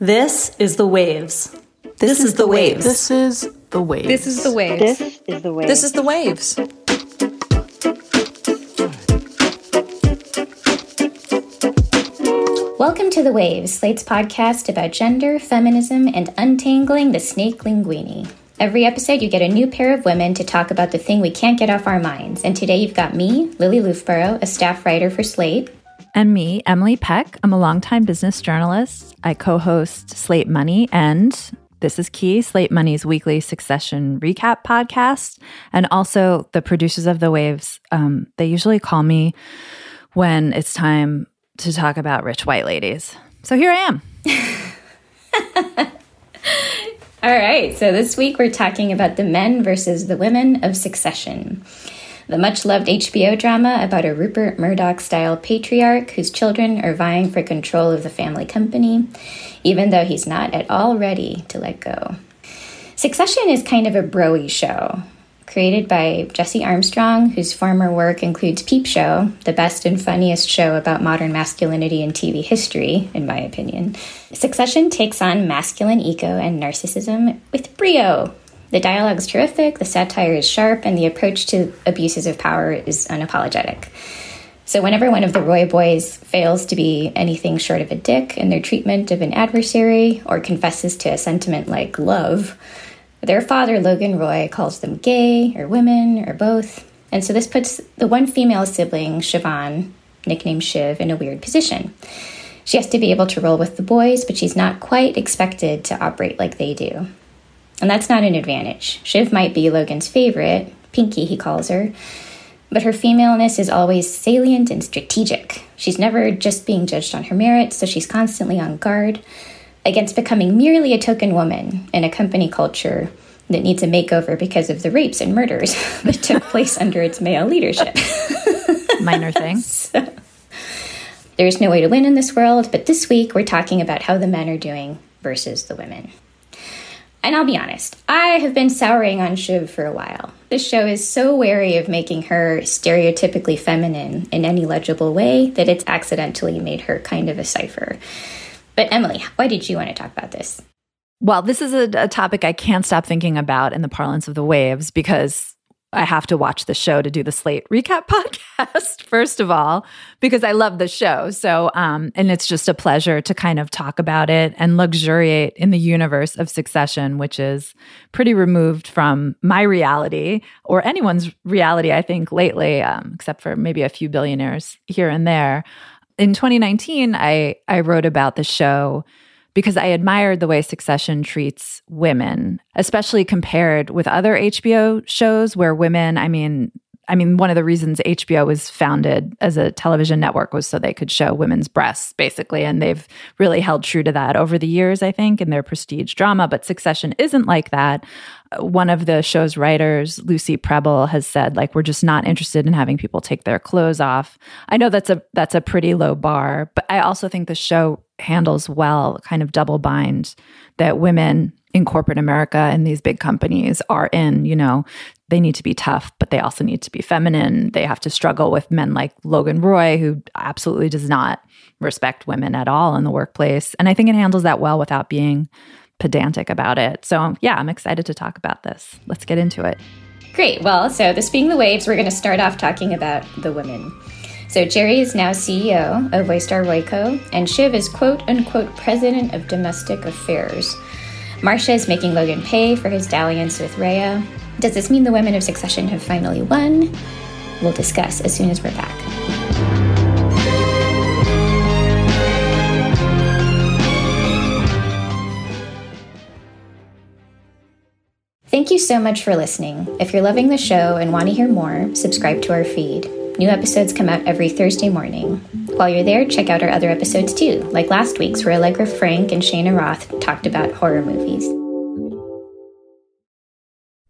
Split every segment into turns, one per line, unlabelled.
This is the waves. This, is the waves.
This is the waves.
This is the waves.
This is the way.
This is the waves.
Welcome to The Waves, Slate's podcast about gender, feminism, and untangling the snake linguini. Every episode, you get a new pair of women to talk about the thing we can't get off our minds. And today, you've got me, Lili Loofbourow, a staff writer for Slate,
And me, Emily Peck. I'm a longtime business journalist. I co host Slate Money and this is Key, Slate Money's weekly succession recap podcast. And also the producers of The Waves. Um, they usually call me when it's time to talk about rich white ladies. So here I am.
All right, so this week we're talking about the men versus the women of Succession, the much loved HBO drama about a Rupert Murdoch style patriarch whose children are vying for control of the family company, even though he's not at all ready to let go. Succession is kind of a broy show. Created by Jesse Armstrong, whose former work includes Peep Show, the best and funniest show about modern masculinity in TV history, in my opinion. Succession takes on masculine ego and narcissism with brio. The dialogue's terrific, the satire is sharp, and the approach to abuses of power is unapologetic. So, whenever one of the Roy boys fails to be anything short of a dick in their treatment of an adversary or confesses to a sentiment like love, their father, Logan Roy, calls them gay or women or both. And so this puts the one female sibling, Siobhan, nicknamed Shiv, in a weird position. She has to be able to roll with the boys, but she's not quite expected to operate like they do. And that's not an advantage. Shiv might be Logan's favorite, Pinky, he calls her, but her femaleness is always salient and strategic. She's never just being judged on her merits, so she's constantly on guard against becoming merely a token woman in a company culture that needs a makeover because of the rapes and murders that took place under its male leadership.
Minor thing.
There's no way to win in this world, but this week we're talking about how the men are doing versus the women. And I'll be honest, I have been souring on Shiv for a while. This show is so wary of making her stereotypically feminine in any legible way that it's accidentally made her kind of a cipher. But Emily, why did you want to talk about this?
Well, this is a, a topic I can't stop thinking about in the parlance of the waves because I have to watch the show to do the Slate recap podcast, first of all, because I love the show. So, um, and it's just a pleasure to kind of talk about it and luxuriate in the universe of succession, which is pretty removed from my reality or anyone's reality, I think, lately, um, except for maybe a few billionaires here and there. In 2019, I, I wrote about the show because I admired the way Succession treats women, especially compared with other HBO shows where women, I mean, I mean, one of the reasons HBO was founded as a television network was so they could show women's breasts, basically. And they've really held true to that over the years, I think, in their prestige drama. But Succession isn't like that. One of the show's writers, Lucy Prebble, has said, like, we're just not interested in having people take their clothes off. I know that's a that's a pretty low bar, but I also think the show handles well kind of double bind that women in corporate America and these big companies are in, you know, they need to be tough, but they also need to be feminine. They have to struggle with men like Logan Roy, who absolutely does not respect women at all in the workplace. And I think it handles that well without being pedantic about it. So, yeah, I'm excited to talk about this. Let's get into it.
Great. Well, so this being the waves, we're going to start off talking about the women. So Gerri is now CEO of Waystar Royco, and Shiv is quote unquote president of domestic affairs. Marcia is making Logan pay for his dalliance with Rhea. Does this mean the women of Succession have finally won? We'll discuss as soon as we're back. Thank you so much for listening. If you're loving the show and want to hear more, subscribe to our feed. New episodes come out every Thursday morning. While you're there, check out our other episodes too, like last week's where Allegra Frank and Shayna Roth talked about horror movies.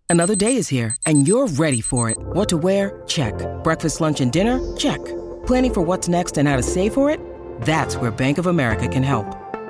Another day is here, and you're ready for it. What to wear? Check. Breakfast, lunch, and dinner? Check. Planning for what's next and how to save for it? That's where Bank of America can help.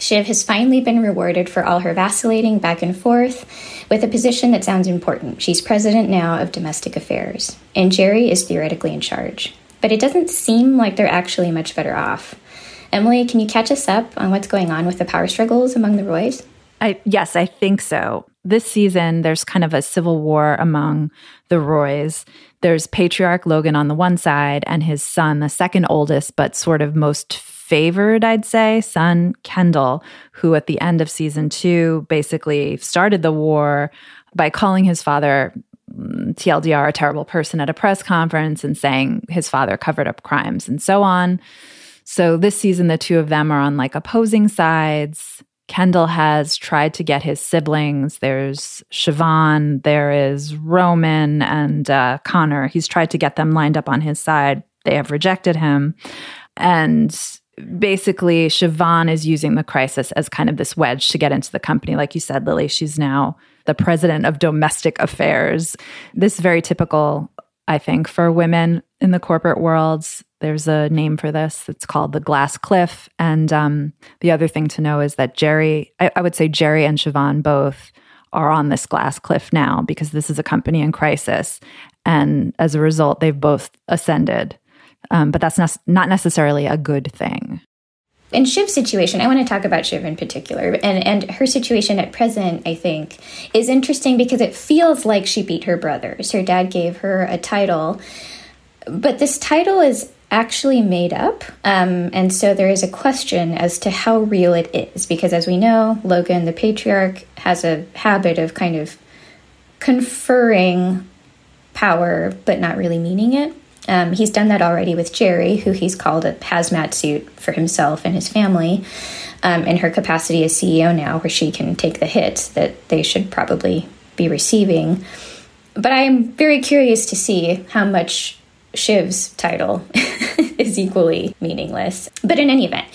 Shiv has finally been rewarded for all her vacillating back and forth with a position that sounds important. She's president now of domestic affairs, and Gerri is theoretically in charge. But it doesn't seem like they're actually much better off. Emily, can you catch us up on what's going on with the power struggles among the Roys?
I, yes, I think so. This season, there's kind of a civil war among the Roys. There's patriarch Logan on the one side, and his son, the second oldest, but sort of most favored, I'd say, son, Kendall, who at the end of season two basically started the war by calling his father mm, TLDR a terrible person at a press conference and saying his father covered up crimes and so on. So this season, the two of them are on like opposing sides. Kendall has tried to get his siblings. There's Siobhan, there is Roman and uh, Connor. He's tried to get them lined up on his side. They have rejected him. And basically Siobhan is using the crisis as kind of this wedge to get into the company. Like you said, Lili, she's now the president of domestic affairs. This is very typical, I think, for women in the corporate worlds. There's a name for this. It's called the glass cliff. And um, the other thing to know is that Gerri, I, I would say Gerri and Siobhan both are on this glass cliff now because this is a company in crisis. And as a result, they've both ascended um, but that's not, not necessarily a good thing.
In Shiv's situation, I want to talk about Shiv in particular, and and her situation at present, I think, is interesting because it feels like she beat her brothers. Her dad gave her a title, but this title is actually made up, um, and so there is a question as to how real it is. Because as we know, Logan, the patriarch, has a habit of kind of conferring power, but not really meaning it. Um, he's done that already with Gerri, who he's called a hazmat suit for himself and his family, um, in her capacity as CEO now, where she can take the hits that they should probably be receiving. But I am very curious to see how much Shiv's title is equally meaningless. But in any event,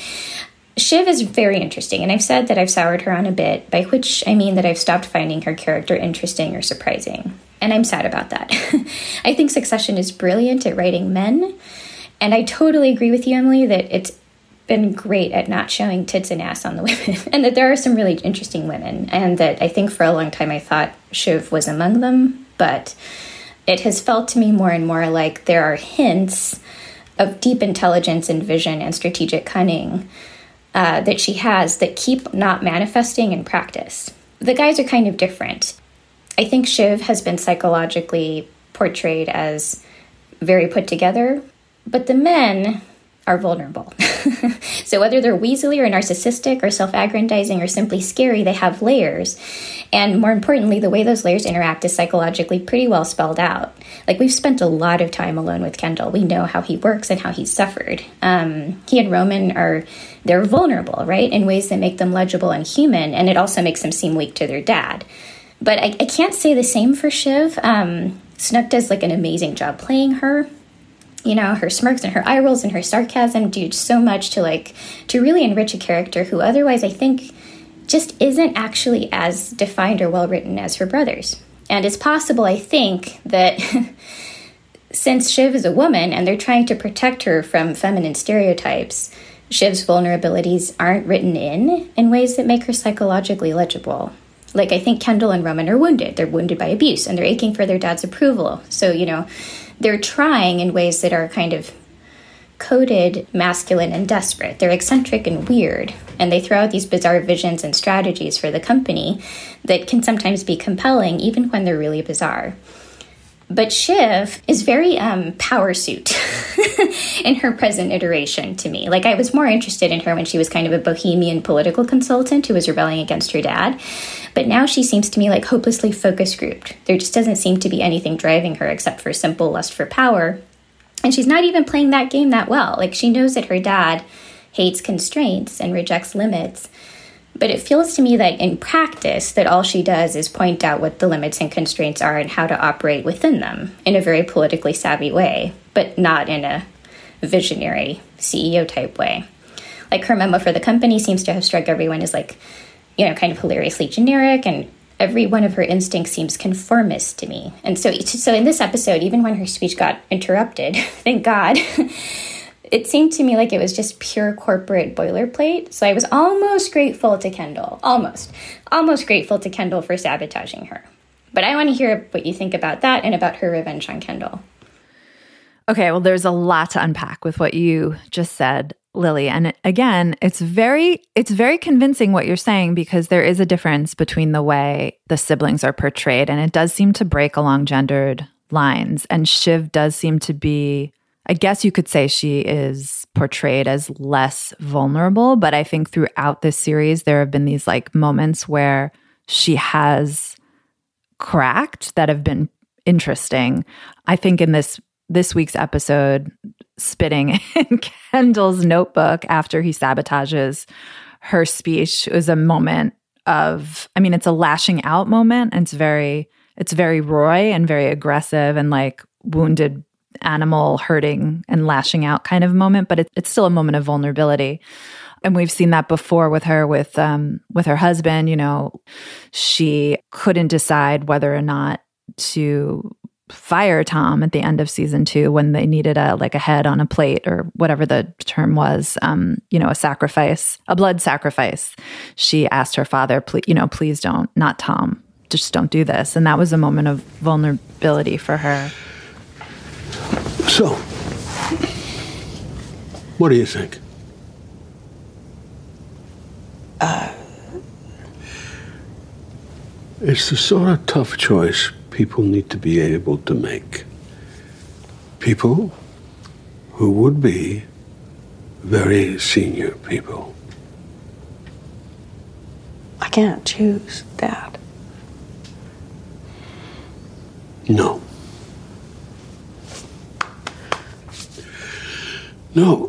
Shiv is very interesting, and I've said that I've soured her on a bit, by which I mean that I've stopped finding her character interesting or surprising and I'm sad about that. I think Succession is brilliant at writing men, and I totally agree with you, Emily, that it's been great at not showing tits and ass on the women, and that there are some really interesting women, and that I think for a long time I thought Shiv was among them, but it has felt to me more and more like there are hints of deep intelligence and vision and strategic cunning uh, that she has that keep not manifesting in practice. The guys are kind of different. I think Shiv has been psychologically portrayed as very put together, but the men are vulnerable. so whether they're weaselly or narcissistic or self-aggrandizing or simply scary, they have layers. And more importantly, the way those layers interact is psychologically pretty well spelled out. Like we've spent a lot of time alone with Kendall. We know how he works and how he's suffered. Um, he and Roman are they're vulnerable, right, in ways that make them legible and human, and it also makes them seem weak to their dad. But I, I can't say the same for Shiv. Um, Snook does like an amazing job playing her. You know, her smirks and her eye rolls and her sarcasm do so much to like to really enrich a character who otherwise I think just isn't actually as defined or well written as her brothers. And it's possible, I think, that since Shiv is a woman and they're trying to protect her from feminine stereotypes, Shiv's vulnerabilities aren't written in in ways that make her psychologically legible. Like, I think Kendall and Roman are wounded. They're wounded by abuse and they're aching for their dad's approval. So, you know, they're trying in ways that are kind of coded, masculine, and desperate. They're eccentric and weird, and they throw out these bizarre visions and strategies for the company that can sometimes be compelling, even when they're really bizarre. But Shiv is very um, power suit in her present iteration to me. Like, I was more interested in her when she was kind of a bohemian political consultant who was rebelling against her dad. But now she seems to me like hopelessly focus grouped. There just doesn't seem to be anything driving her except for simple lust for power. And she's not even playing that game that well. Like, she knows that her dad hates constraints and rejects limits but it feels to me that in practice, that all she does is point out what the limits and constraints are and how to operate within them in a very politically savvy way, but not in a visionary CEO type way. Like her memo for the company seems to have struck everyone as like, you know, kind of hilariously generic and every one of her instincts seems conformist to me. And so, so in this episode, even when her speech got interrupted, thank God, it seemed to me like it was just pure corporate boilerplate. So I was almost grateful to Kendall, almost, almost grateful to Kendall for sabotaging her. But I want to hear what you think about that and about her revenge on Kendall.
Okay, well, there's a lot to unpack with what you just said. Lili. And again, it's very it's very convincing what you're saying because there is a difference between the way the siblings are portrayed and it does seem to break along gendered lines and Shiv does seem to be I guess you could say she is portrayed as less vulnerable, but I think throughout this series there have been these like moments where she has cracked that have been interesting. I think in this this week's episode, spitting in Kendall's notebook after he sabotages her speech was a moment of I mean it's a lashing out moment and it's very it's very Roy and very aggressive and like wounded animal hurting and lashing out kind of moment but it, it's still a moment of vulnerability and we've seen that before with her with um with her husband you know she couldn't decide whether or not to fire Tom at the end of season two when they needed a like a head on a plate or whatever the term was, um, you know, a sacrifice, a blood sacrifice. She asked her father, please, you know, please don't, not Tom, just don't do this. And that was a moment of vulnerability for her.
So, what do you think? Uh, it's the sort of tough choice people need to be able to make. People who would be very senior people.
I can't choose, Dad.
No. No.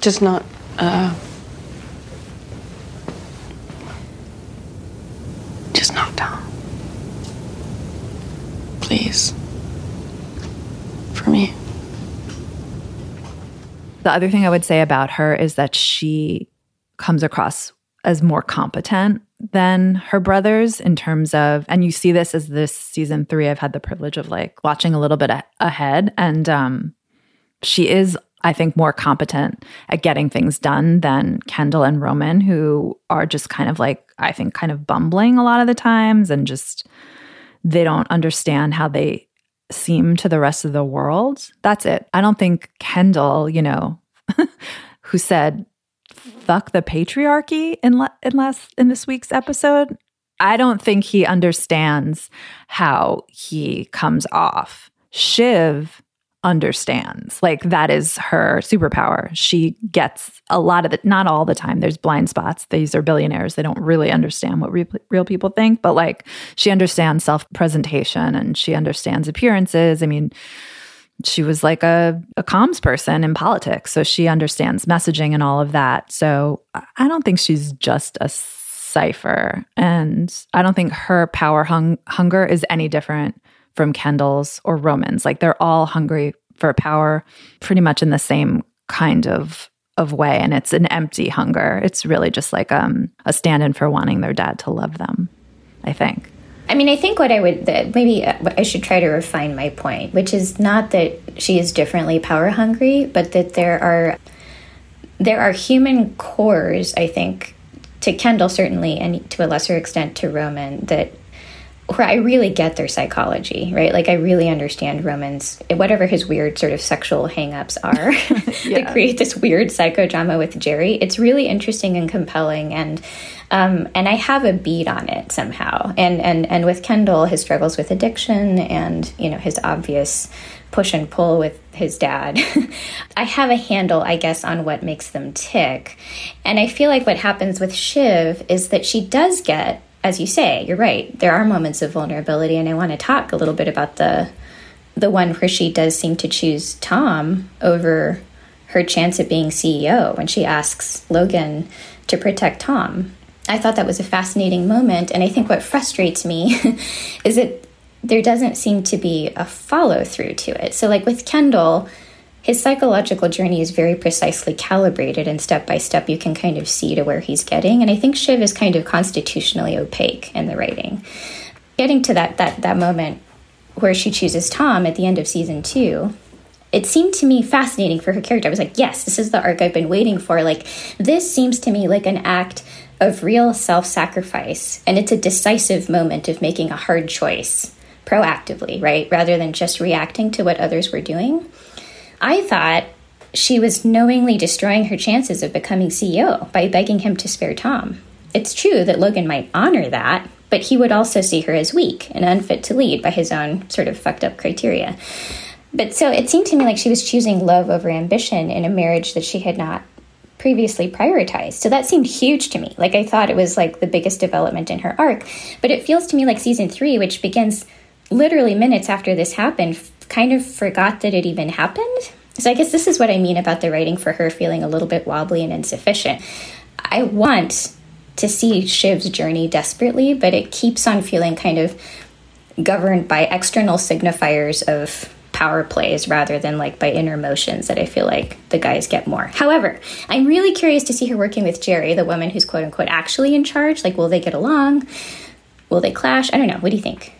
Just not, uh, Just not Tom. Please. For me.
The other thing I would say about her is that she comes across as more competent than her brothers in terms of and you see this as this season 3 I've had the privilege of like watching a little bit a- ahead and um she is I think, more competent at getting things done than Kendall and Roman, who are just kind of like, I think, kind of bumbling a lot of the times and just they don't understand how they seem to the rest of the world. That's it. I don't think Kendall, you know, who said, fuck the patriarchy in, la- in last in this week's episode, I don't think he understands how he comes off. Shiv understands. Like that is her superpower. She gets a lot of it, not all the time. There's blind spots. These are billionaires. They don't really understand what re- real people think, but like she understands self presentation and she understands appearances. I mean, she was like a, a comms person in politics. So she understands messaging and all of that. So I don't think she's just a cipher. And I don't think her power hung- hunger is any different from Kendall's or Roman's. Like they're all hungry for power pretty much in the same kind of of way and it's an empty hunger. It's really just like um, a stand-in for wanting their dad to love them, I think.
I mean, I think what I would that maybe uh, I should try to refine my point, which is not that she is differently power hungry, but that there are there are human cores, I think, to Kendall certainly, and to a lesser extent to Roman, that where I really get their psychology, right? Like I really understand Roman's whatever his weird sort of sexual hangups are yeah. that create this weird psychodrama with Gerri. It's really interesting and compelling and um, and I have a bead on it somehow. And and and with Kendall, his struggles with addiction and you know his obvious push and pull with his dad. I have a handle, I guess, on what makes them tick. And I feel like what happens with Shiv is that she does get as you say, you're right. There are moments of vulnerability, and I want to talk a little bit about the the one where she does seem to choose Tom over her chance at being CEO when she asks Logan to protect Tom. I thought that was a fascinating moment, and I think what frustrates me is that there doesn't seem to be a follow through to it. So, like with Kendall, his psychological journey is very precisely calibrated and step by step you can kind of see to where he's getting and i think shiv is kind of constitutionally opaque in the writing getting to that that that moment where she chooses tom at the end of season two it seemed to me fascinating for her character. I was like yes this is the arc i've been waiting for. Like this seems to me like an act of real self-sacrifice. And it's a decisive moment of making a hard choice proactively right? Rather than just reacting to what others were doing. I thought she was knowingly destroying her chances of becoming CEO by begging him to spare Tom. It's true that Logan might honor that, but he would also see her as weak and unfit to lead by his own sort of fucked up criteria. But so it seemed to me like she was choosing love over ambition in a marriage that she had not previously prioritized. So that seemed huge to me. Like I thought it was like the biggest development in her arc. But it feels to me like season three, which begins literally minutes after this happened, kind of forgot that it even happened. So I guess this is what I mean about the writing for her feeling a little bit wobbly and insufficient. I want to see Shiv's journey desperately, but it keeps on feeling kind of governed by external signifiers of power plays rather than like by inner motions that I feel like the guys get more. However, I'm really curious to see her working with Gerri, the woman who's quote unquote actually in charge. Like, will they get along? Will they clash? I don't know. What do you think?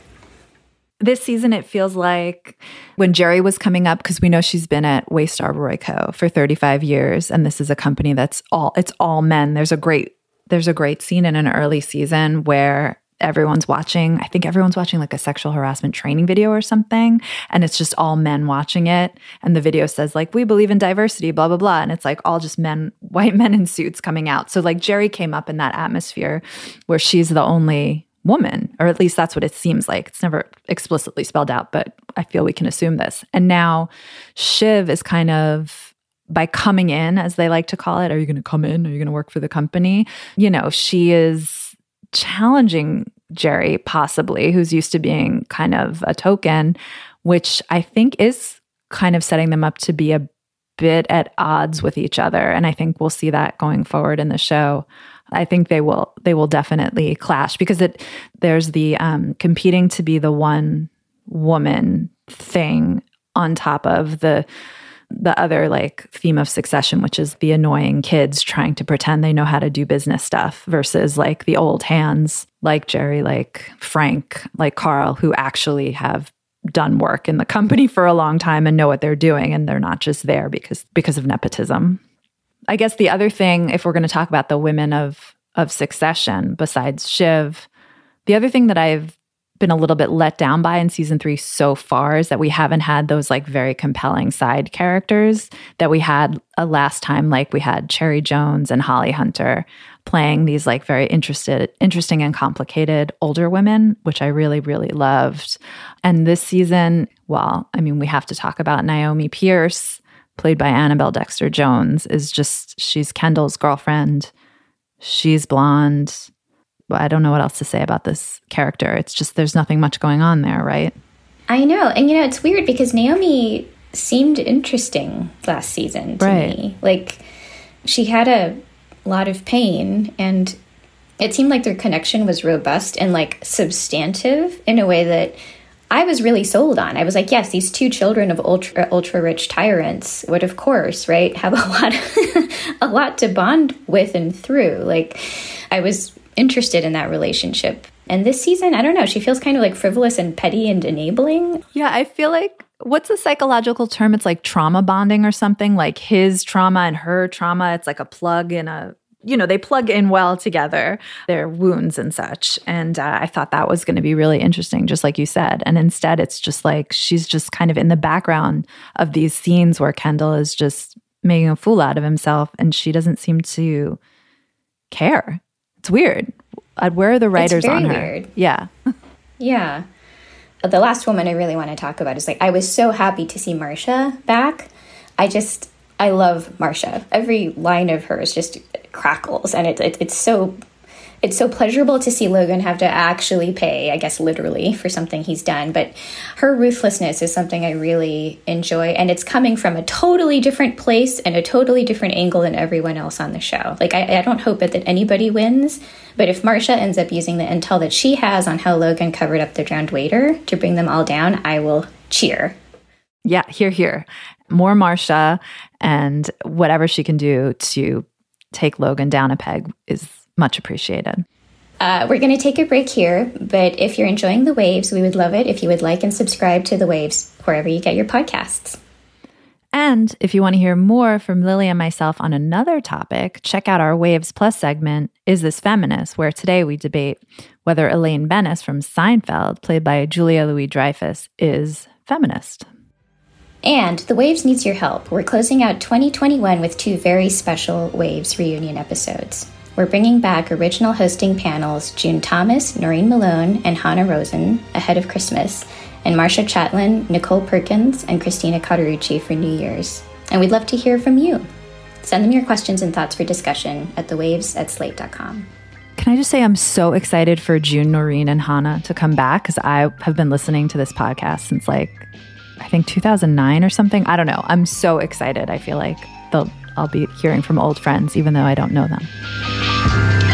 This season, it feels like when Gerri was coming up, because we know she's been at Waystar Royco for 35 years, and this is a company that's all it's all men. There's a great there's a great scene in an early season where everyone's watching. I think everyone's watching like a sexual harassment training video or something, and it's just all men watching it. And the video says like we believe in diversity, blah blah blah, and it's like all just men, white men in suits coming out. So like jerry came up in that atmosphere where she's the only woman, or at least that's what it seems like. It's never explicitly spelled out, but I feel we can assume this. And now Shiv is kind of by coming in, as they like to call it, are you going to come in? Are you going to work for the company? You know, she is challenging Gerri, possibly, who's used to being kind of a token, which I think is kind of setting them up to be a bit at odds with each other. And I think we'll see that going forward in the show. I think they will they will definitely clash because it there's the um, competing to be the one woman thing on top of the the other like theme of succession which is the annoying kids trying to pretend they know how to do business stuff versus like the old hands like Gerri, like Frank like Carl who actually have done work in the company for a long time and know what they're doing and they're not just there because because of nepotism. I guess the other thing, if we're going to talk about the women of of succession, besides Shiv, the other thing that I've been a little bit let down by in season three so far is that we haven't had those like very compelling side characters that we had a last time, like we had Cherry Jones and Holly Hunter playing these like very interested, interesting and complicated older women, which I really, really loved. And this season, well, I mean, we have to talk about Naomi Pierce played by Annabelle Dexter Jones, is just she's Kendall's girlfriend. She's blonde. I don't know what else to say about this character. It's just there's nothing much going on there, right?
I know. And you know, it's weird because Naomi seemed interesting last season to right. me. Like she had a lot of pain and it seemed like their connection was robust and like substantive in a way that I was really sold on. I was like, yes, these two children of ultra ultra rich tyrants would, of course, right, have a lot, a lot to bond with and through. Like, I was interested in that relationship. And this season, I don't know, she feels kind of like frivolous and petty and enabling.
Yeah, I feel like what's the psychological term? It's like trauma bonding or something. Like his trauma and her trauma. It's like a plug in a you know, they plug in well together, their wounds and such. And uh, I thought that was going to be really interesting, just like you said. And instead, it's just like she's just kind of in the background of these scenes where Kendall is just making a fool out of himself and she doesn't seem to care. It's weird. Where are the writers on her? Weird. Yeah.
yeah. The last woman I really want to talk about is like, I was so happy to see Marcia back. I just, I love Marcia. Every line of hers just crackles, and it, it, it's so it's so pleasurable to see Logan have to actually pay, I guess literally, for something he's done. But her ruthlessness is something I really enjoy, and it's coming from a totally different place and a totally different angle than everyone else on the show. Like, I, I don't hope it that anybody wins, but if Marcia ends up using the intel that she has on how Logan covered up the drowned waiter to bring them all down, I will cheer.
Yeah, here, here. more Marcia and whatever she can do to take Logan down a peg is much appreciated.
Uh, we're going to take a break here, but if you're enjoying the waves, we would love it if you would like and subscribe to the waves wherever you get your podcasts.
And if you want to hear more from Lili and myself on another topic, check out our Waves Plus segment, Is This Feminist? where today we debate whether Elaine Benes from Seinfeld, played by Julia Louis Dreyfus, is feminist.
And The Waves needs your help. We're closing out 2021 with two very special Waves reunion episodes. We're bringing back original hosting panels June Thomas, Noreen Malone, and Hanna Rosin ahead of Christmas, and Marcia Chatelain, Nichole Perkins, and Christina Cauterucci for New Year's. And we'd love to hear from you. Send them your questions and thoughts for discussion at thewaves at slate.com.
Can I just say I'm so excited for June, Noreen, and Hanna to come back because I have been listening to this podcast since like I think 2009 or something. I don't know. I'm so excited. I feel like they'll I'll be hearing from old friends even though I don't know them.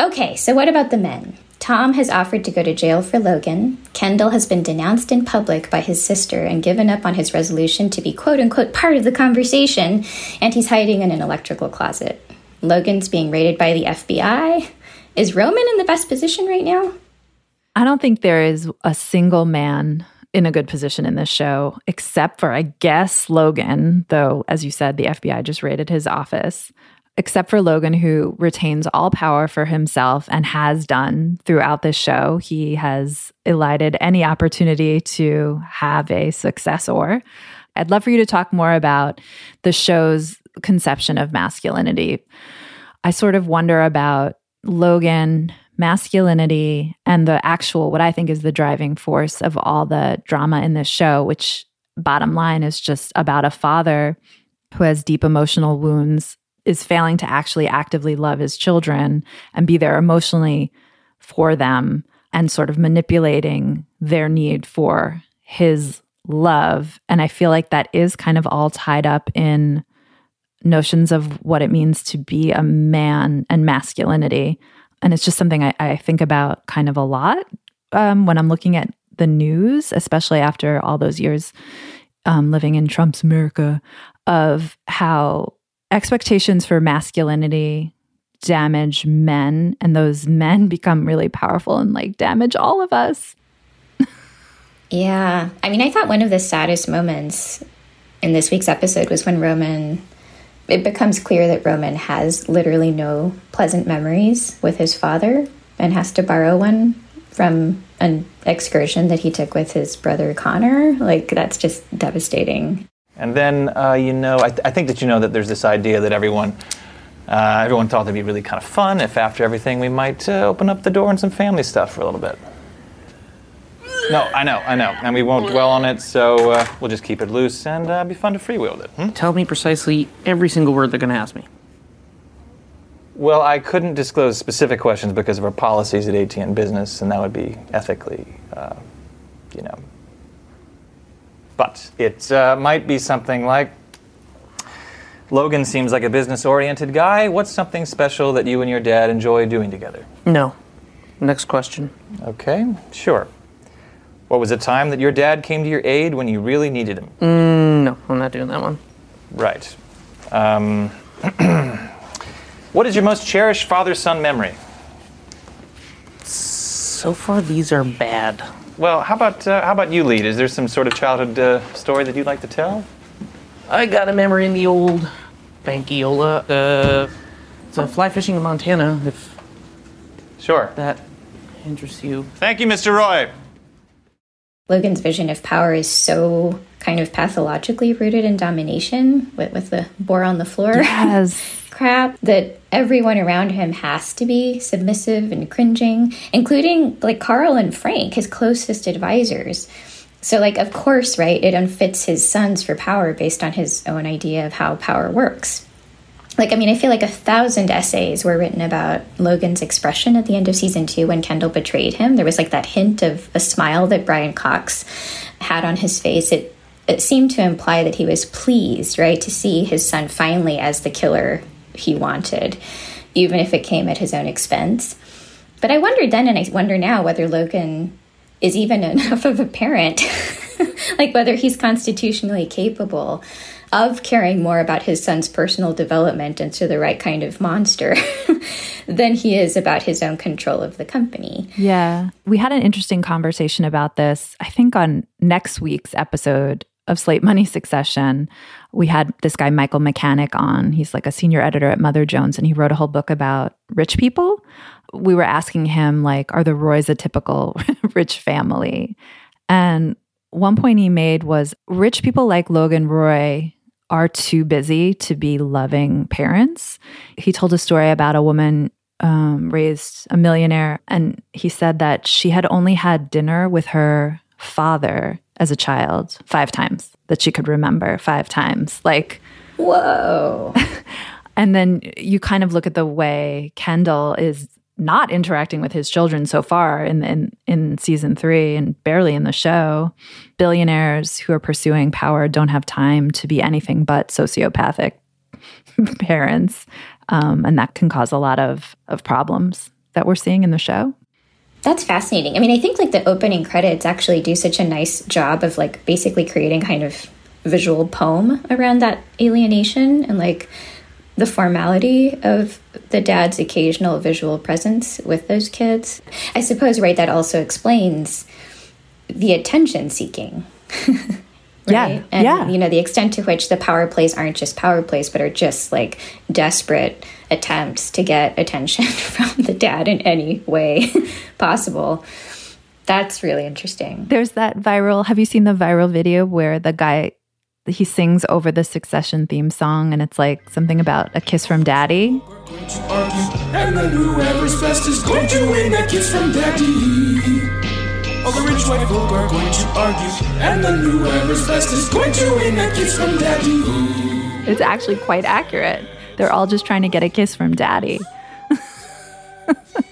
Okay, so what about the men? Tom has offered to go to jail for Logan. Kendall has been denounced in public by his sister and given up on his resolution to be quote unquote part of the conversation, and he's hiding in an electrical closet. Logan's being raided by the FBI. Is Roman in the best position right now?
I don't think there is a single man in a good position in this show, except for, I guess, Logan, though, as you said, the FBI just raided his office except for Logan, who retains all power for himself and has done throughout this show. He has elided any opportunity to have a successor. I'd love for you to talk more about the show's conception of masculinity. I sort of wonder about Logan, masculinity, and the actual, what I think is the driving force of all the drama in this show, which, bottom line, is just about a father who has deep emotional wounds is failing to actually actively love his children and be there emotionally for them and sort of manipulating their need for his love. And I feel like that is kind of all tied up in notions of what it means to be a man and masculinity. And it's just something I, I think about kind of a lot um, when I'm looking at the news, especially after all those years um, living in Trump's America, of how expectations for masculinity damage men and those men become really powerful and like damage all of us.
yeah. I mean, I thought one of the saddest moments in this week's episode was when Roman it becomes clear that Roman has literally no pleasant memories with his father and has to borrow one from an excursion that he took with his brother Connor. Like that's just devastating.
And then, uh, you know, I, th- I, think that you know that there's this idea that everyone, uh, everyone thought it'd be really kind of fun if after everything we might uh, open up the door and some family stuff for a little bit. No, I know, I know, and we won't dwell on it, so uh, we'll just keep it loose and uh, be fun to freewheel with it. Hmm?
Tell me precisely every single word they're going to ask me.
Well, I couldn't disclose specific questions because of our policies at ATN Business, and that would be ethically, uh, you know, but it uh, might be something like Logan seems like a business oriented guy. What's something special that you and your dad enjoy doing together?
No. Next question.
Okay, sure. What was a time that your dad came to your aid when you really needed him?
Mm, no, I'm not doing that one.
Right. Um, What is your most cherished father son memory?
So far, these are bad.
Well, how about uh, how about you, Lead? Is there some sort of childhood uh, story that you'd like to tell?
I got a memory in the old Bankiola. Uh, it's a fly fishing in Montana, if
Sure.
that interests you.
Thank you, Mr. Roy.
Logan's vision of power is so kind of pathologically rooted in domination with, with the boar on the floor
Yes.
crap that everyone around him has to be submissive and cringing, including like Carl and Frank, his closest advisors. So, like, of course, right, it unfits his sons for power based on his own idea of how power works. Like, I mean, I feel like a thousand essays were written about Logan's expression at the end of season two when Kendall betrayed him. There was like that hint of a smile that Brian Cox had on his face. It it seemed to imply that he was pleased, right, to see his son finally as the killer he wanted, even if it came at his own expense. But I wondered then, and I wonder now, whether Logan is even enough of a parent, like whether he's constitutionally capable of caring more about his son's personal development into the right kind of monster than he is about his own control of the company.
Yeah. We had an interesting conversation about this, I think, on next week's episode of Slate Money Succession. We had this guy, Michael Mechanic, on. He's like a senior editor at Mother Jones, and he wrote a whole book about rich people. We were asking him, like, are the Roys a typical rich family? And one point he made was rich people like Logan Roy are too busy to be loving parents. He told a story about a woman um, raised a millionaire, and he said that she had only had dinner with her father as a child five times, that she could remember five times. Like,
Whoa.
and then you kind of look at the way Kendall is not interacting with his children so far in in in season 3 and barely in the show. Billionaires who are pursuing power don't have time to be anything but sociopathic parents. Um, and that can cause a lot of of problems that we're seeing in the show.
That's fascinating. I mean, I think like the opening credits actually do such a nice job of like basically creating kind of visual poem around that alienation and like the formality of the dad's occasional visual presence with those kids. I suppose, right, that also explains the attention seeking.
Yeah,
right? And,
yeah.
you know, the extent to which the power plays aren't just power plays, but are just like desperate attempts to get attention from the dad in any way possible. That's really interesting.
There's that viral. Have you seen the viral video where the guy he sings over the Succession theme song, and it's like something about a kiss from daddy?
And then whoever's best is going to win that kiss from daddy. All the rich white folk are going to argue, and then whoever's best is going to win that kiss from daddy.
It's actually quite accurate. They're all just trying to get a kiss from daddy.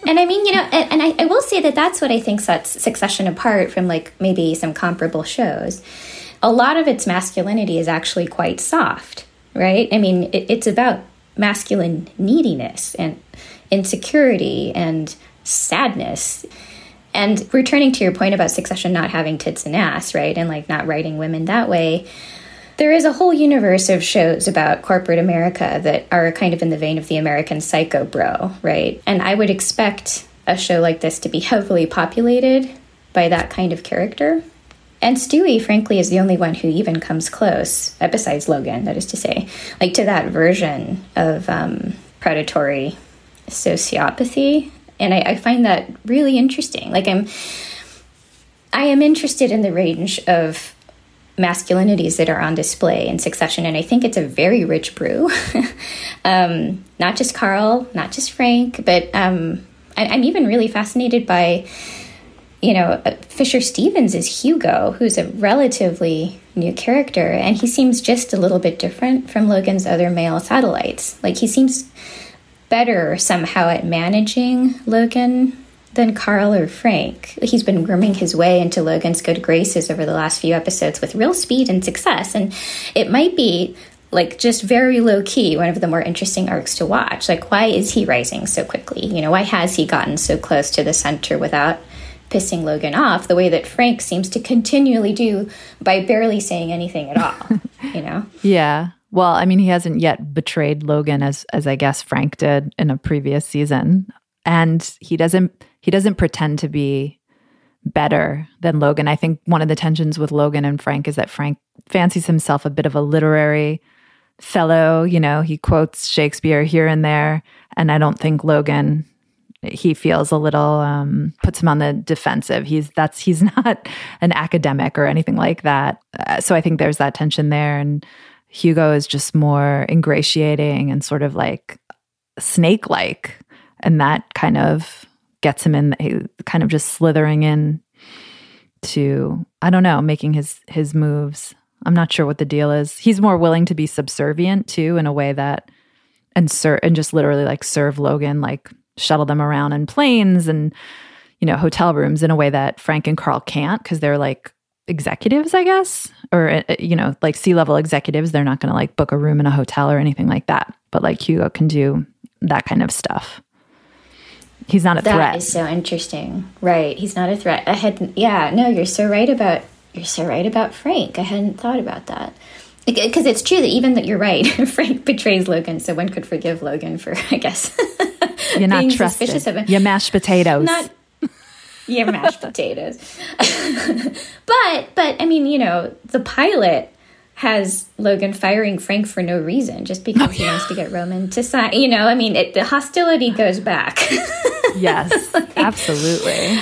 and I mean, you know, and, and I, I will say that that's what I think sets Succession apart from like maybe some comparable shows. A lot of its masculinity is actually quite soft, right? I mean, it, it's about masculine neediness and insecurity and sadness. And returning to your point about Succession not having tits and ass, right? And like not writing women that way. There is a whole universe of shows about corporate America that are kind of in the vein of the American Psycho Bro, right? And I would expect a show like this to be heavily populated by that kind of character. And Stewy, frankly, is the only one who even comes close, uh, besides Logan, that is to say, like to that version of um, predatory sociopathy. And I, I find that really interesting. Like I'm, I am interested in the range of masculinities that are on display in succession and i think it's a very rich brew. Um, not just carl not just frank but um, I, i'm even really fascinated by you know fisher stevens is hugo who's a relatively new character and he seems just a little bit different from logan's other male satellites. Like he seems better somehow at managing logan than Carl or Frank. He's been grooming his way into Logan's good graces over the last few episodes with real speed and success. And it might be like just very low key, one of the more interesting arcs to watch. Like, why is he rising so quickly? You know, why has he gotten so close to the center without pissing Logan off the way that Frank seems to continually do by barely saying anything at all, you know?
Yeah. Well, I mean, he hasn't yet betrayed Logan as as I guess Frank did in a previous season, and he doesn't he doesn't pretend to be better than Logan. I think one of the tensions with Logan and Frank is that Frank fancies himself a bit of a literary fellow. You know, he quotes Shakespeare here and there, and I don't think Logan he feels a little um, puts him on the defensive. He's that's he's not an academic or anything like that. Uh, so I think there's that tension there, and Hugo is just more ingratiating and sort of like snake like, and that kind of gets him in, kind of just slithering in to I don't know, making his his moves. I'm not sure what the deal is. He's more willing to be subservient too, in a way that and ser- and just literally like serve Logan like shuttle them around in planes and you know hotel rooms in a way that Frank and Karl can't because they're like executives, I guess, or uh, uh, you know like C level executives. They're not going to like book a room in a hotel or anything like that. But like Hugo can do that kind of stuff. He's not a
that
threat.
That is so interesting, right? He's not a threat. I had yeah, no, you're so right about you're so right about Frank. I hadn't thought about that because it's true that even that you're right, Frank betrays Logan, so one could forgive Logan for, I guess,
you're not
being
trusted.
suspicious of him.
You're mashed potatoes.
Not you're mashed potatoes. but but I mean, you know, the pilot has Logan firing Frank for no reason, just because oh, yeah. he wants to get Roman to sign. You know, I mean, it, the hostility goes back.
yes, like, absolutely.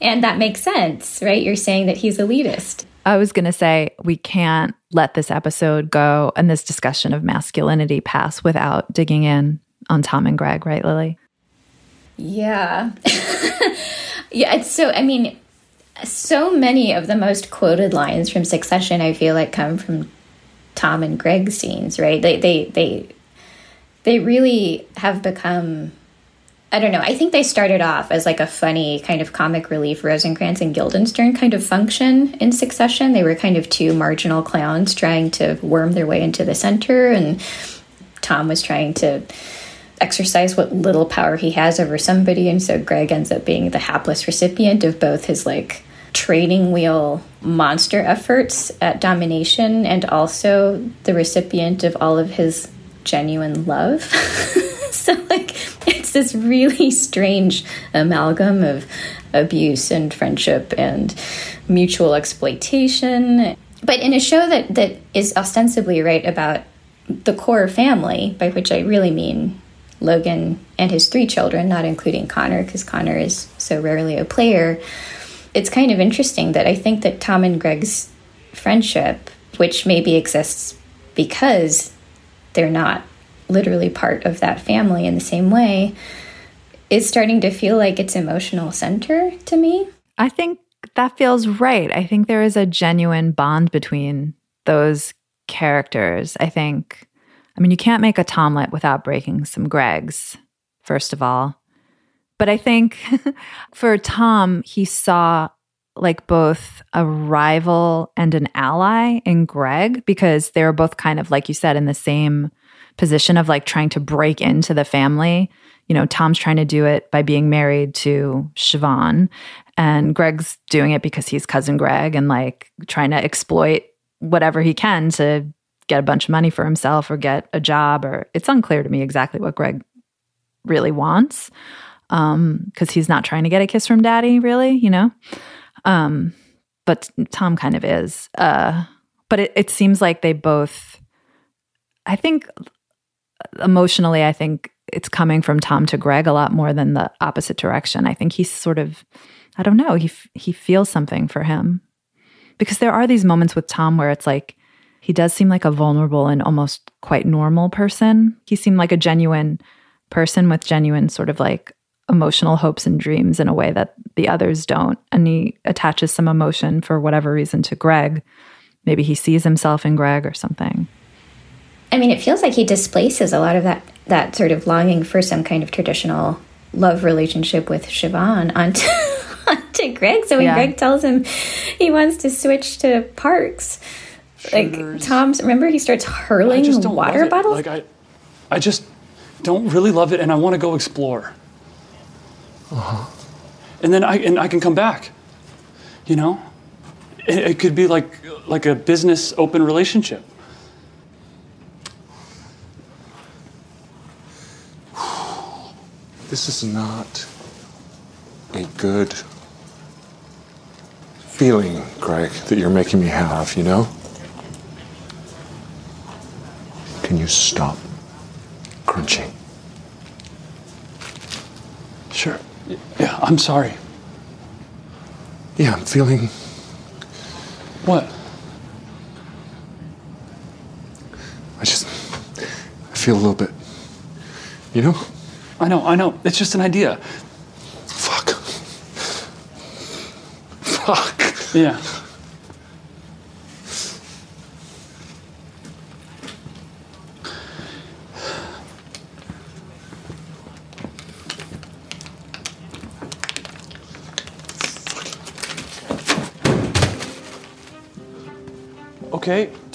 And that makes sense, right? You're saying that he's elitist.
I was going to say we can't let this episode go and this discussion of masculinity pass without digging in on Tom and Greg, right, Lili?
Yeah. yeah, it's so, I mean, so many of the most quoted lines from Succession, I feel like, come from Tom and Greg scenes, right? They, they, they, they really have become I don't know. I think they started off as like a funny kind of comic relief Rosencrantz and Guildenstern kind of function in succession. They were kind of two marginal clowns trying to worm their way into the center, and Tom was trying to exercise what little power he has over somebody, and so Greg ends up being the hapless recipient of both his like training wheel monster efforts at domination and also the recipient of all of his genuine love. so like it's this really strange amalgam of abuse and friendship and mutual exploitation. But in a show that, that is ostensibly right about the core family, by which I really mean Logan and his three children, not including Connor, because Connor is so rarely a player, it's kind of interesting that I think that Tom and Greg's friendship, which maybe exists because they're not literally part of that family in the same way is starting to feel like its emotional center to me.
I think that feels right. I think there is a genuine bond between those characters. I think, I mean, you can't make a Tomlet without breaking some Gregs, first of all. But I think for Tom, he saw like both a rival and an ally in Greg because they were both kind of, like you said, in the same position of like trying to break into the family. You know, Tom's trying to do it by being married to Siobhan, and Greg's doing it because he's cousin Greg and like trying to exploit whatever he can to get a bunch of money for himself or get a job. Or it's unclear to me exactly what Greg really wants because um, he's not trying to get a kiss from daddy, really, you know? Um, but Tom kind of is. Uh, but it, it seems like they both, I think emotionally, I think it's coming from Tom to Greg a lot more than the opposite direction. I think he's sort of, I don't know, he he feels something for him because there are these moments with Tom where it's like he does seem like a vulnerable and almost quite normal person. He seemed like a genuine person with genuine sort of like emotional hopes and dreams in a way that the others don't. And he attaches some emotion for whatever reason to Greg. Maybe he sees himself in Greg or something.
I mean, it feels like he displaces a lot of that that sort of longing for some kind of traditional love relationship with Siobhan onto onto Greg. So when yeah. Greg tells him he wants to switch to Parks, like Tom's, remember he starts hurling water bottles.
Like I, I just don't really love it, and I want to go explore. Uh-huh. And then I and I can come back. You know, it, it could be like like a business open relationship.
This is not a good feeling, Greg, that you're making me have, you know? Can you stop crunching?
Sure. Yeah, I'm sorry.
Yeah, I'm feeling.
What?
I just. I feel a little bit. You know?
I know, I know. It's just an idea.
Fuck. Fuck.
Yeah.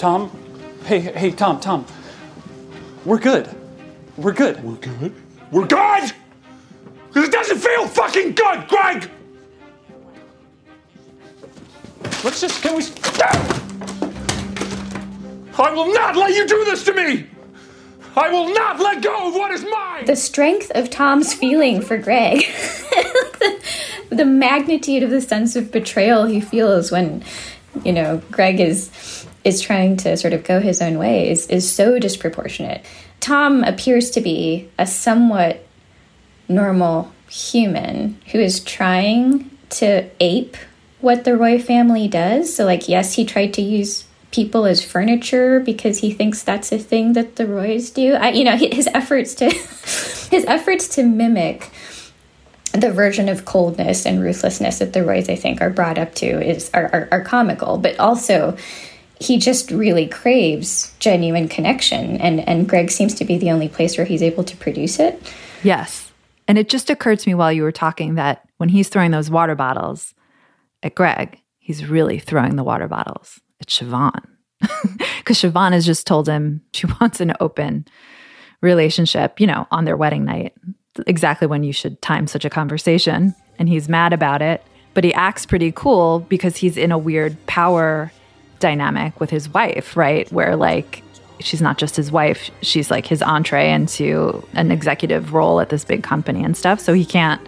Tom. Hey, hey, Tom, Tom. We're good. We're good.
We're good? We're good! Because it doesn't feel fucking good, Greg!
Let's just, can we? Ah!
I will not let you do this to me! I will not let go of what is mine!
The strength of Tom's feeling for Greg, the, the magnitude of the sense of betrayal he feels when, you know, Greg is is trying to sort of go his own way is, is so disproportionate. Tom appears to be a somewhat normal human who is trying to ape what the Roy family does. So, like, yes, he tried to use people as furniture because he thinks that's a thing that the Roys do. I, you know, his efforts to his efforts to mimic the version of coldness and ruthlessness that the Roys, I think, are brought up to is are, are, are comical, but also he just really craves genuine connection and and Greg seems to be the only place where he's able to produce it.
Yes. And it just occurred to me while you were talking that when he's throwing those water bottles at Greg, he's really throwing the water bottles at Siobhan. Because Siobhan has just told him she wants an open relationship, you know, on their wedding night, exactly when you should time such a conversation. And he's mad about it, but he acts pretty cool because he's in a weird power dynamic with his wife, right? Where like she's not just his wife, she's like his entree into an executive role at this big company and stuff. So he can't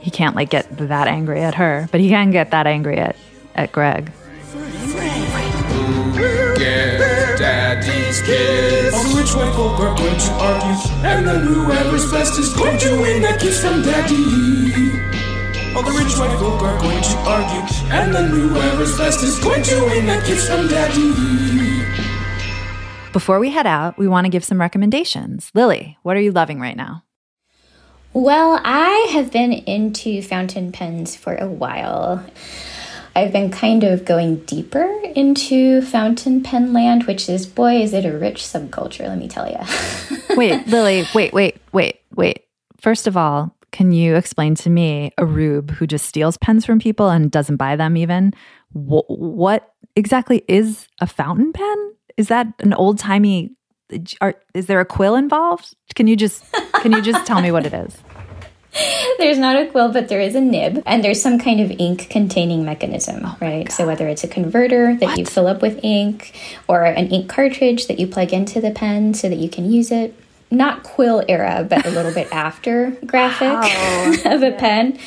he can't like get that angry at her, but he can get that angry at at Greg.
Get daddy's kiss. All the rich white folk are going to argue, and then whoever's best is going to win that kiss from daddy. All the rich white folk are going to argue, and then whoever's best is going to win that kiss from daddy.
Before we head out, we want to give some recommendations. Lili, what are you loving right now?
Well, I have been into fountain pens for a while. I've been kind of going deeper into fountain pen land, which is, boy, is it a rich subculture, let me tell you.
wait, Lili, wait, wait, wait, wait. First of all, can you explain to me a rube who just steals pens from people and doesn't buy them even? Wh- what exactly is a fountain pen? Is that an old timey? Is there a quill involved? Can you just can you just tell me what it is?
there's not a quill, but there is a nib, and there's some kind of ink containing mechanism, oh right? So whether it's a converter that what? you fill up with ink, or an ink cartridge that you plug into the pen so that you can use it. Not quill era, but a little bit after graphic wow. of a yeah. pen.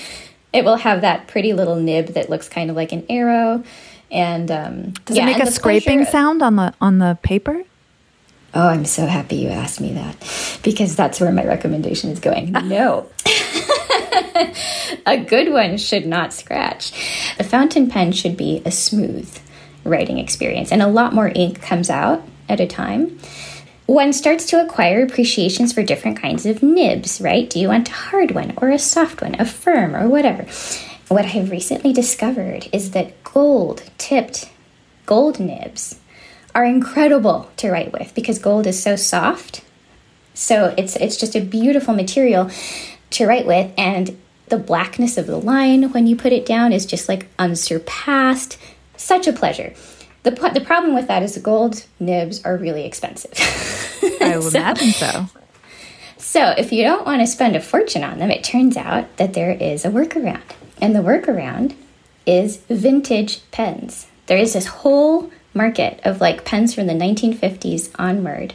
It will have that pretty little nib that looks kind of like an arrow. And um,
does
yeah,
it make a scraping sound on the on the paper?
Oh, I'm so happy you asked me that because that's where my recommendation is going. No. a good one should not scratch. A fountain pen should be a smooth writing experience, and a lot more ink comes out at a time. One starts to acquire appreciations for different kinds of nibs, right? Do you want a hard one or a soft one, a firm or whatever? What I've recently discovered is that gold tipped gold nibs are incredible to write with because gold is so soft. So it's it's just a beautiful material to write with and the blackness of the line when you put it down is just like unsurpassed. Such a pleasure. The, the problem with that is the gold nibs are really expensive.
I would so, imagine so.
So, if you don't want to spend a fortune on them, it turns out that there is a workaround. And the workaround is vintage pens. There is this whole market of like pens from the 1950s onward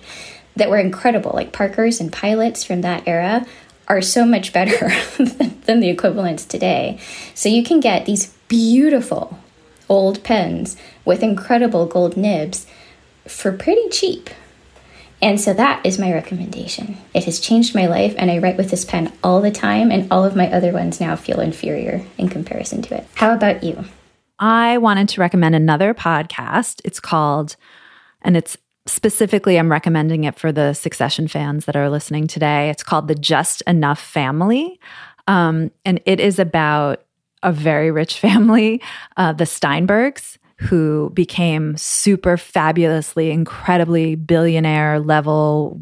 that were incredible, like Parkers and Pilots from that era are so much better than the equivalents today. So you can get these beautiful old pens with incredible gold nibs for pretty cheap. And so that is my recommendation. It has changed my life, and I write with this pen all the time, and all of my other ones now feel inferior in comparison to it. How about you?
I wanted to recommend another podcast. It's called, and it's specifically, I'm recommending it for the Succession fans that are listening today. It's called The Just Enough Family. Um, and it is about a very rich family, uh, the Steinbergs, who became super fabulously, incredibly billionaire level,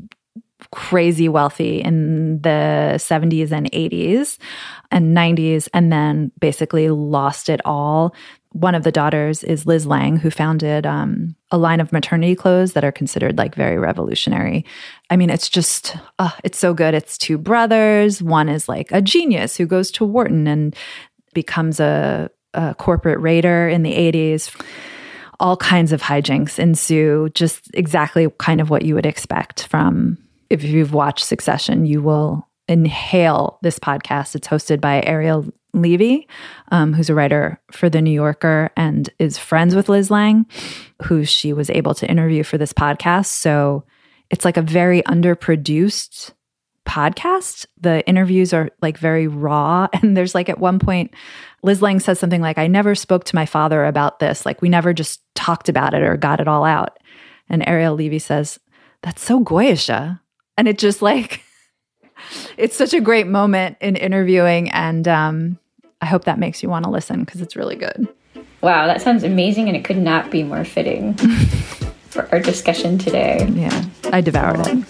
crazy wealthy in the 70s and 80s and 90s, and then basically lost it all. One of the daughters is Liz Lange, who founded um, a line of maternity clothes that are considered like very revolutionary. I mean, it's just, uh, it's so good. It's two brothers. One is like a genius who goes to Wharton and becomes a, a corporate raider in the 80s. All kinds of hijinks ensue, just exactly kind of what you would expect from if you've watched Succession, you will inhale this podcast. It's hosted by Ariel Levy, um, who's a writer for The New Yorker and is friends with Liz Lange, who she was able to interview for this podcast. So it's like a very underproduced podcast. The interviews are like very raw. And there's like at one point, Liz Lange says something like, I never spoke to my father about this. Like we never just talked about it or got it all out. And Ariel Levy says, That's so Goyisha. And it just like, it's such a great moment in interviewing. And um, I hope that makes you want to listen because it's really good.
Wow, that sounds amazing, and it could not be more fitting for our discussion today.
Yeah, I devoured it.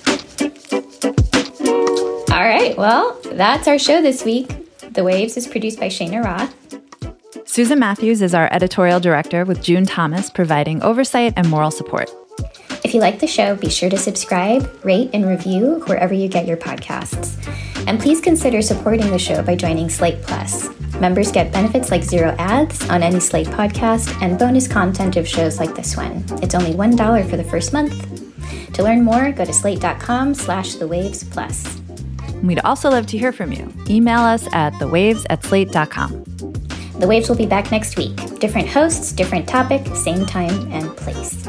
All right, well, that's our show this week. The Waves is produced by Shayna Roth.
Susan Matthews is our editorial director, with June Thomas providing oversight and moral support.
If you like the show, be sure to subscribe, rate, and review wherever you get your podcasts. And please consider supporting the show by joining Slate Plus. Members get benefits like zero ads on any Slate podcast and bonus content of shows like this one. It's only $1 for the first month. To learn more, go to slate.com slash the waves plus.
We'd also love to hear from you. Email us at thewaves at slate.com.
The Waves will be back next week. Different hosts, different topic, same time and place.